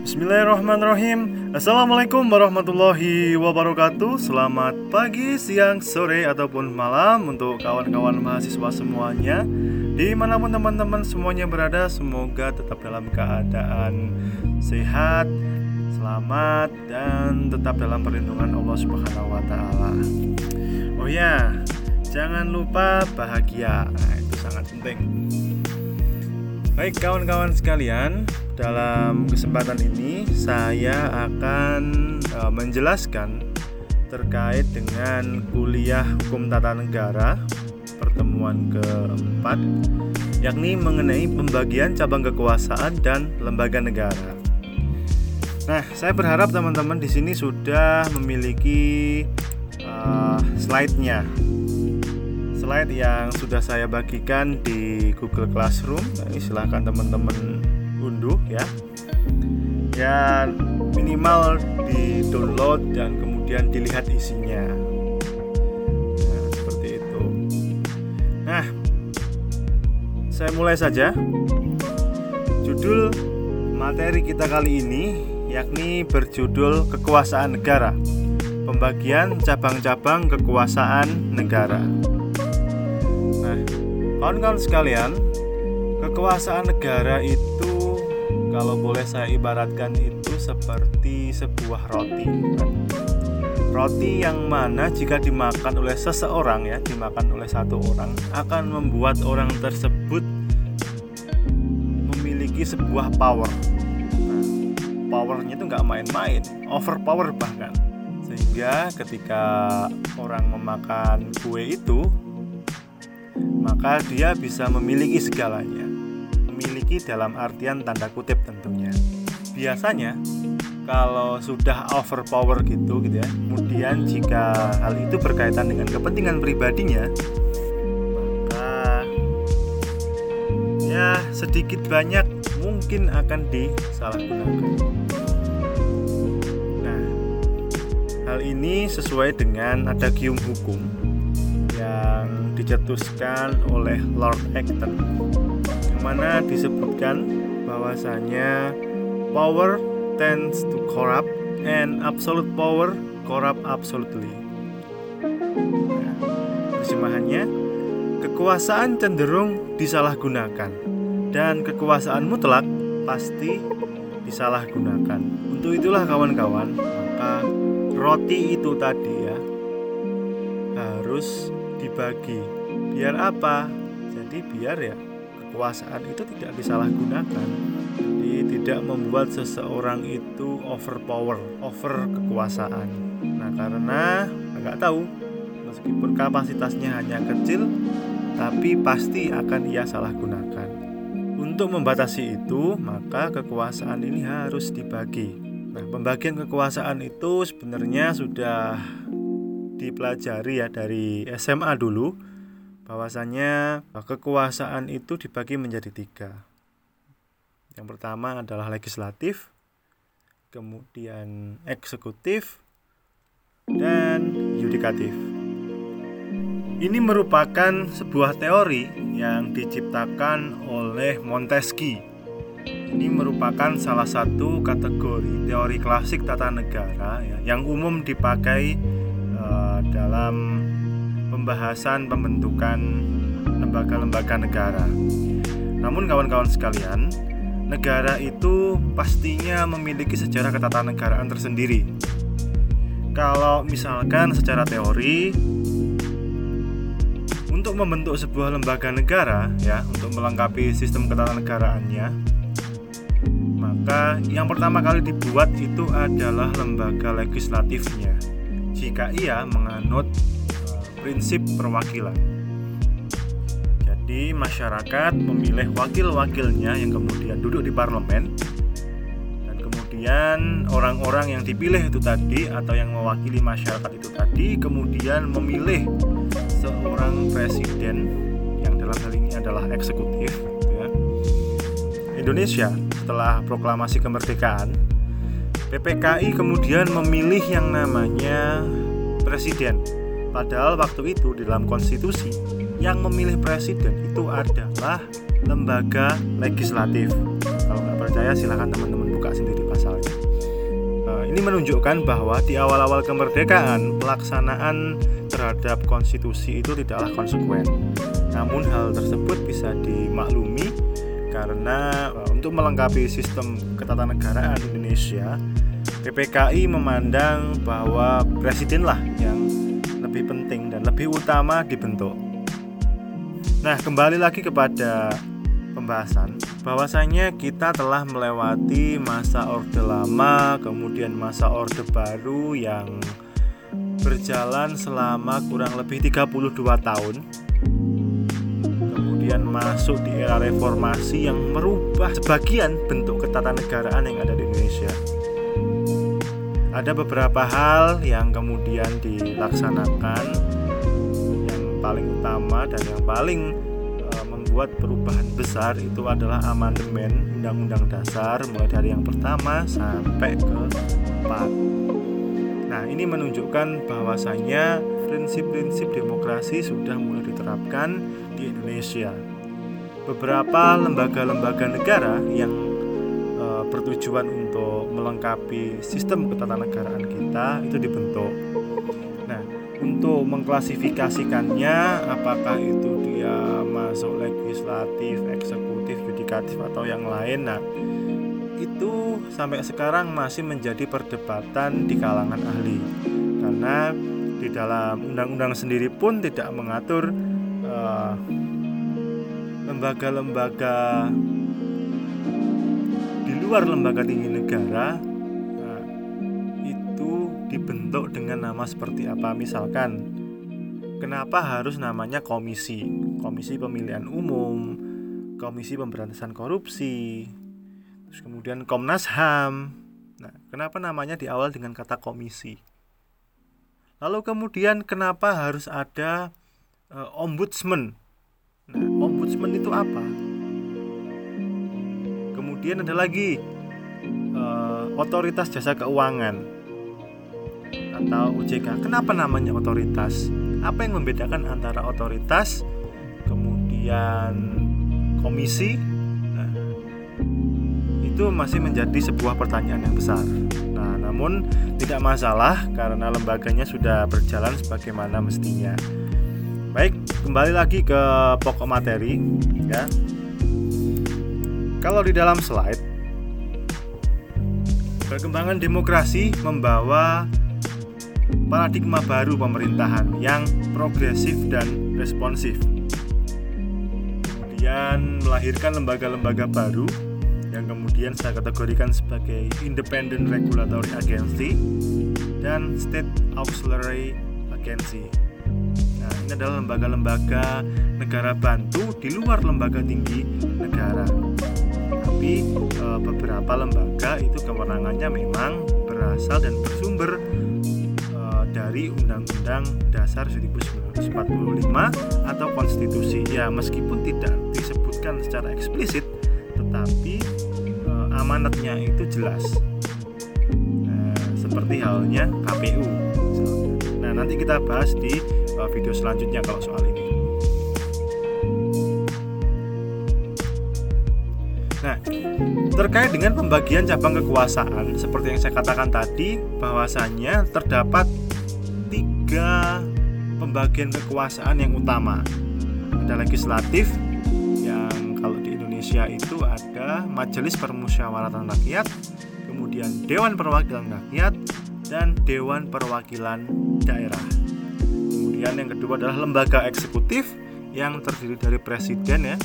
Bismillahirrahmanirrahim Assalamualaikum warahmatullahi wabarakatuh Selamat pagi, siang, sore, ataupun malam Untuk kawan-kawan mahasiswa semuanya Di mana pun teman-teman semuanya berada Semoga tetap dalam keadaan sehat Selamat dan tetap dalam perlindungan Allah Subhanahu wa taala. Oh ya, jangan lupa bahagia. Nah, itu sangat penting. Baik kawan-kawan sekalian, dalam kesempatan ini saya akan uh, menjelaskan terkait dengan kuliah hukum tata negara pertemuan keempat yakni mengenai pembagian cabang kekuasaan dan lembaga negara. Nah, saya berharap teman-teman di sini sudah memiliki uh, slide-nya slide yang sudah saya bagikan di Google Classroom. Ini silahkan teman-teman unduh ya. Ya minimal di download dan kemudian dilihat isinya. Nah, seperti itu. Nah, saya mulai saja. Judul materi kita kali ini yakni berjudul Kekuasaan Negara. Pembagian cabang-cabang kekuasaan negara. Kawan-kawan sekalian, kekuasaan negara itu kalau boleh saya ibaratkan itu seperti sebuah roti. Roti yang mana jika dimakan oleh seseorang ya, dimakan oleh satu orang akan membuat orang tersebut memiliki sebuah power. Powernya itu nggak main-main, overpower bahkan. Sehingga ketika orang memakan kue itu maka dia bisa memiliki segalanya. Memiliki dalam artian tanda kutip tentunya. Biasanya kalau sudah overpower gitu gitu ya. Kemudian jika hal itu berkaitan dengan kepentingan pribadinya, maka ya sedikit banyak mungkin akan disalahgunakan. Nah, hal ini sesuai dengan adagium hukum dicetuskan oleh Lord Acton yang mana disebutkan bahwasanya power tends to corrupt and absolute power corrupt absolutely. Nah, terjemahannya, kekuasaan cenderung disalahgunakan dan kekuasaan mutlak pasti disalahgunakan. Untuk itulah kawan-kawan, maka roti itu tadi ya harus dibagi. Biar apa? Jadi biar ya kekuasaan itu tidak disalahgunakan. Jadi tidak membuat seseorang itu overpower, over kekuasaan. Nah, karena nggak tahu meskipun kapasitasnya hanya kecil, tapi pasti akan ia salahgunakan. Untuk membatasi itu, maka kekuasaan ini harus dibagi. Nah, pembagian kekuasaan itu sebenarnya sudah dipelajari ya dari SMA dulu bahwasanya kekuasaan itu dibagi menjadi tiga. Yang pertama adalah legislatif, kemudian eksekutif, dan yudikatif. Ini merupakan sebuah teori yang diciptakan oleh Montesquieu. Ini merupakan salah satu kategori teori klasik tata negara ya, yang umum dipakai dalam pembahasan pembentukan lembaga-lembaga negara. Namun kawan-kawan sekalian, negara itu pastinya memiliki sejarah ketatanegaraan tersendiri. Kalau misalkan secara teori untuk membentuk sebuah lembaga negara ya, untuk melengkapi sistem ketatanegaraannya, maka yang pertama kali dibuat itu adalah lembaga legislatifnya jika ia menganut uh, prinsip perwakilan. Jadi masyarakat memilih wakil-wakilnya yang kemudian duduk di parlemen dan kemudian orang-orang yang dipilih itu tadi atau yang mewakili masyarakat itu tadi kemudian memilih seorang presiden yang dalam hal ini adalah eksekutif ya. Indonesia setelah proklamasi kemerdekaan PPKI kemudian memilih yang namanya presiden. Padahal waktu itu di dalam konstitusi yang memilih presiden itu adalah lembaga legislatif. Kalau nggak percaya silahkan teman-teman buka sendiri pasalnya. Uh, ini menunjukkan bahwa di awal-awal kemerdekaan pelaksanaan terhadap konstitusi itu tidaklah konsekuen. Namun hal tersebut bisa dimaklumi karena uh, untuk melengkapi sistem ketatanegaraan Indonesia, PPKI memandang bahwa presidenlah yang lebih penting dan lebih utama dibentuk. Nah, kembali lagi kepada pembahasan bahwasanya kita telah melewati masa orde lama, kemudian masa orde baru yang berjalan selama kurang lebih 32 tahun. Kemudian masuk di era reformasi yang merubah sebagian bentuk ketatanegaraan yang ada di Indonesia. Ada beberapa hal yang kemudian dilaksanakan yang paling utama dan yang paling membuat perubahan besar itu adalah amandemen Undang-Undang Dasar mulai dari yang pertama sampai ke empat. Nah, ini menunjukkan bahwasanya prinsip-prinsip demokrasi sudah mulai diterapkan di Indonesia. Beberapa lembaga-lembaga negara yang e, bertujuan melengkapi sistem ketatanegaraan kita itu dibentuk. Nah, untuk mengklasifikasikannya apakah itu dia masuk legislatif, eksekutif, yudikatif atau yang lain. Nah, itu sampai sekarang masih menjadi perdebatan di kalangan ahli karena di dalam undang-undang sendiri pun tidak mengatur lembaga lembaga-lembaga di luar lembaga tinggi negara nah, itu dibentuk dengan nama seperti apa misalkan Kenapa harus namanya komisi? Komisi Pemilihan Umum, Komisi Pemberantasan Korupsi, terus kemudian Komnas HAM. Nah, kenapa namanya di awal dengan kata komisi? Lalu kemudian kenapa harus ada uh, ombudsman? Nah, ombudsman itu apa? Kemudian ada lagi uh, otoritas jasa keuangan atau OJK. Kenapa namanya otoritas? apa yang membedakan antara otoritas kemudian komisi nah, itu masih menjadi sebuah pertanyaan yang besar nah namun tidak masalah karena lembaganya sudah berjalan sebagaimana mestinya baik kembali lagi ke pokok materi ya kalau di dalam slide perkembangan demokrasi membawa paradigma baru pemerintahan yang progresif dan responsif. Kemudian melahirkan lembaga-lembaga baru yang kemudian saya kategorikan sebagai Independent Regulatory Agency dan State Auxiliary Agency. Nah, ini adalah lembaga-lembaga negara bantu di luar lembaga tinggi negara. Tapi e, beberapa lembaga itu kewenangannya memang berasal dan bersumber dari Undang-Undang Dasar 1945 atau konstitusi. Ya, meskipun tidak disebutkan secara eksplisit, tetapi e, amanatnya itu jelas. Nah, seperti halnya KPU. Nah, nanti kita bahas di e, video selanjutnya kalau soal. Terkait dengan pembagian cabang kekuasaan, seperti yang saya katakan tadi, bahwasannya terdapat tiga pembagian kekuasaan yang utama. Ada legislatif yang kalau di Indonesia itu ada Majelis Permusyawaratan Rakyat, kemudian Dewan Perwakilan Rakyat dan Dewan Perwakilan Daerah. Kemudian yang kedua adalah lembaga eksekutif yang terdiri dari presiden ya,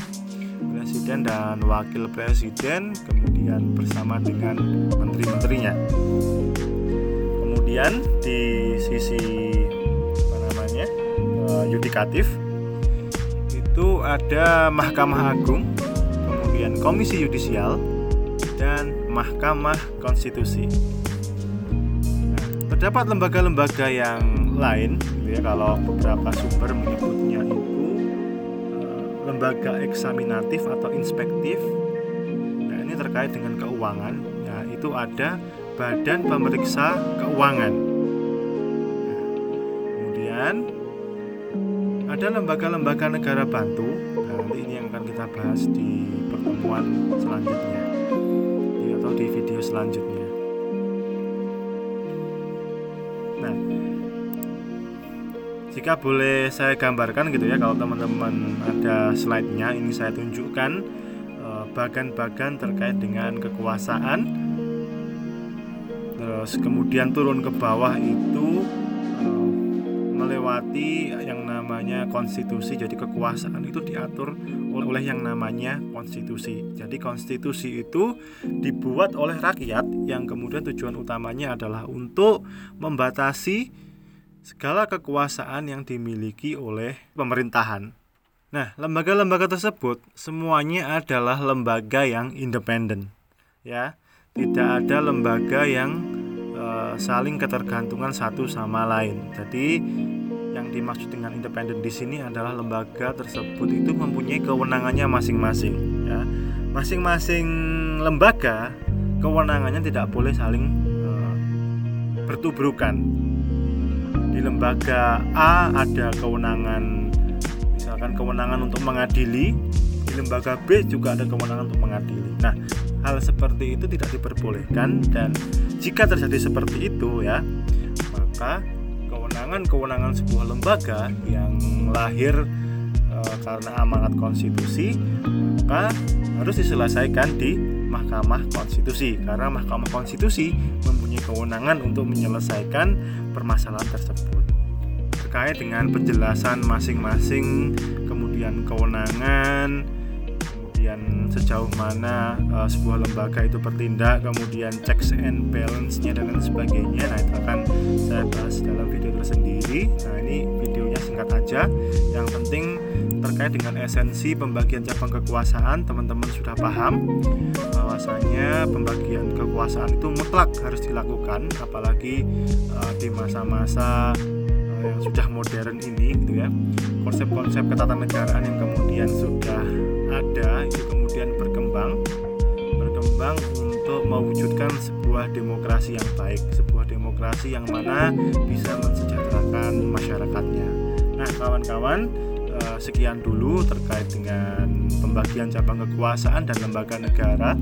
presiden dan wakil presiden, kemudian bersama dengan menteri-menterinya. Kemudian di sisi yudikatif itu ada Mahkamah Agung, kemudian Komisi Yudisial, dan Mahkamah Konstitusi. Nah, terdapat lembaga-lembaga yang lain, gitu ya, kalau beberapa sumber menyebutnya lembaga eksaminatif atau inspektif. Nah, ini terkait dengan keuangan. Ya, itu ada Badan Pemeriksa Keuangan. Nah, kemudian ada lembaga-lembaga negara bantu nah, nanti ini yang akan kita bahas di pertemuan selanjutnya atau di video selanjutnya. Nah, jika boleh saya gambarkan gitu ya, kalau teman-teman ada slide-nya, ini saya tunjukkan eh, bagan-bagan terkait dengan kekuasaan. Terus kemudian turun ke bawah itu eh, melewati yang namanya konstitusi. Jadi kekuasaan itu diatur oleh yang namanya konstitusi. Jadi konstitusi itu dibuat oleh rakyat yang kemudian tujuan utamanya adalah untuk membatasi segala kekuasaan yang dimiliki oleh pemerintahan. Nah, lembaga-lembaga tersebut semuanya adalah lembaga yang independen. Ya, tidak ada lembaga yang uh, saling ketergantungan satu sama lain. Jadi yang dimaksud dengan independen di sini adalah lembaga tersebut itu mempunyai kewenangannya masing-masing ya masing-masing lembaga kewenangannya tidak boleh saling uh, bertubrukan di lembaga A ada kewenangan misalkan kewenangan untuk mengadili di lembaga B juga ada kewenangan untuk mengadili. Nah hal seperti itu tidak diperbolehkan dan jika terjadi seperti itu ya maka kewenangan-kewenangan sebuah lembaga yang lahir e, karena amanat konstitusi maka harus diselesaikan di Mahkamah Konstitusi. Karena Mahkamah Konstitusi mempunyai kewenangan untuk menyelesaikan permasalahan tersebut. Terkait dengan penjelasan masing-masing kemudian kewenangan kemudian sejauh mana uh, sebuah lembaga itu bertindak kemudian checks and balance-nya dan lain sebagainya. Nah itu akan saya bahas dalam video tersendiri. Nah ini videonya singkat aja. Yang penting terkait dengan esensi pembagian cabang kekuasaan teman-teman sudah paham bahwasanya pembagian kekuasaan itu mutlak harus dilakukan apalagi uh, di masa-masa uh, yang sudah modern ini gitu ya. Konsep-konsep ketatanegaraan yang kemudian sudah ada itu kemudian berkembang berkembang untuk mewujudkan sebuah demokrasi yang baik sebuah demokrasi yang mana bisa mensejahterakan masyarakatnya. Nah kawan-kawan sekian dulu terkait dengan pembagian cabang kekuasaan dan lembaga negara.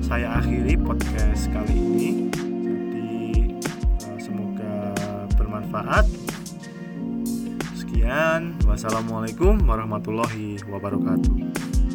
Saya akhiri podcast kali ini. Jadi eh, semoga bermanfaat. Sekian. Wassalamualaikum warahmatullahi wabarakatuh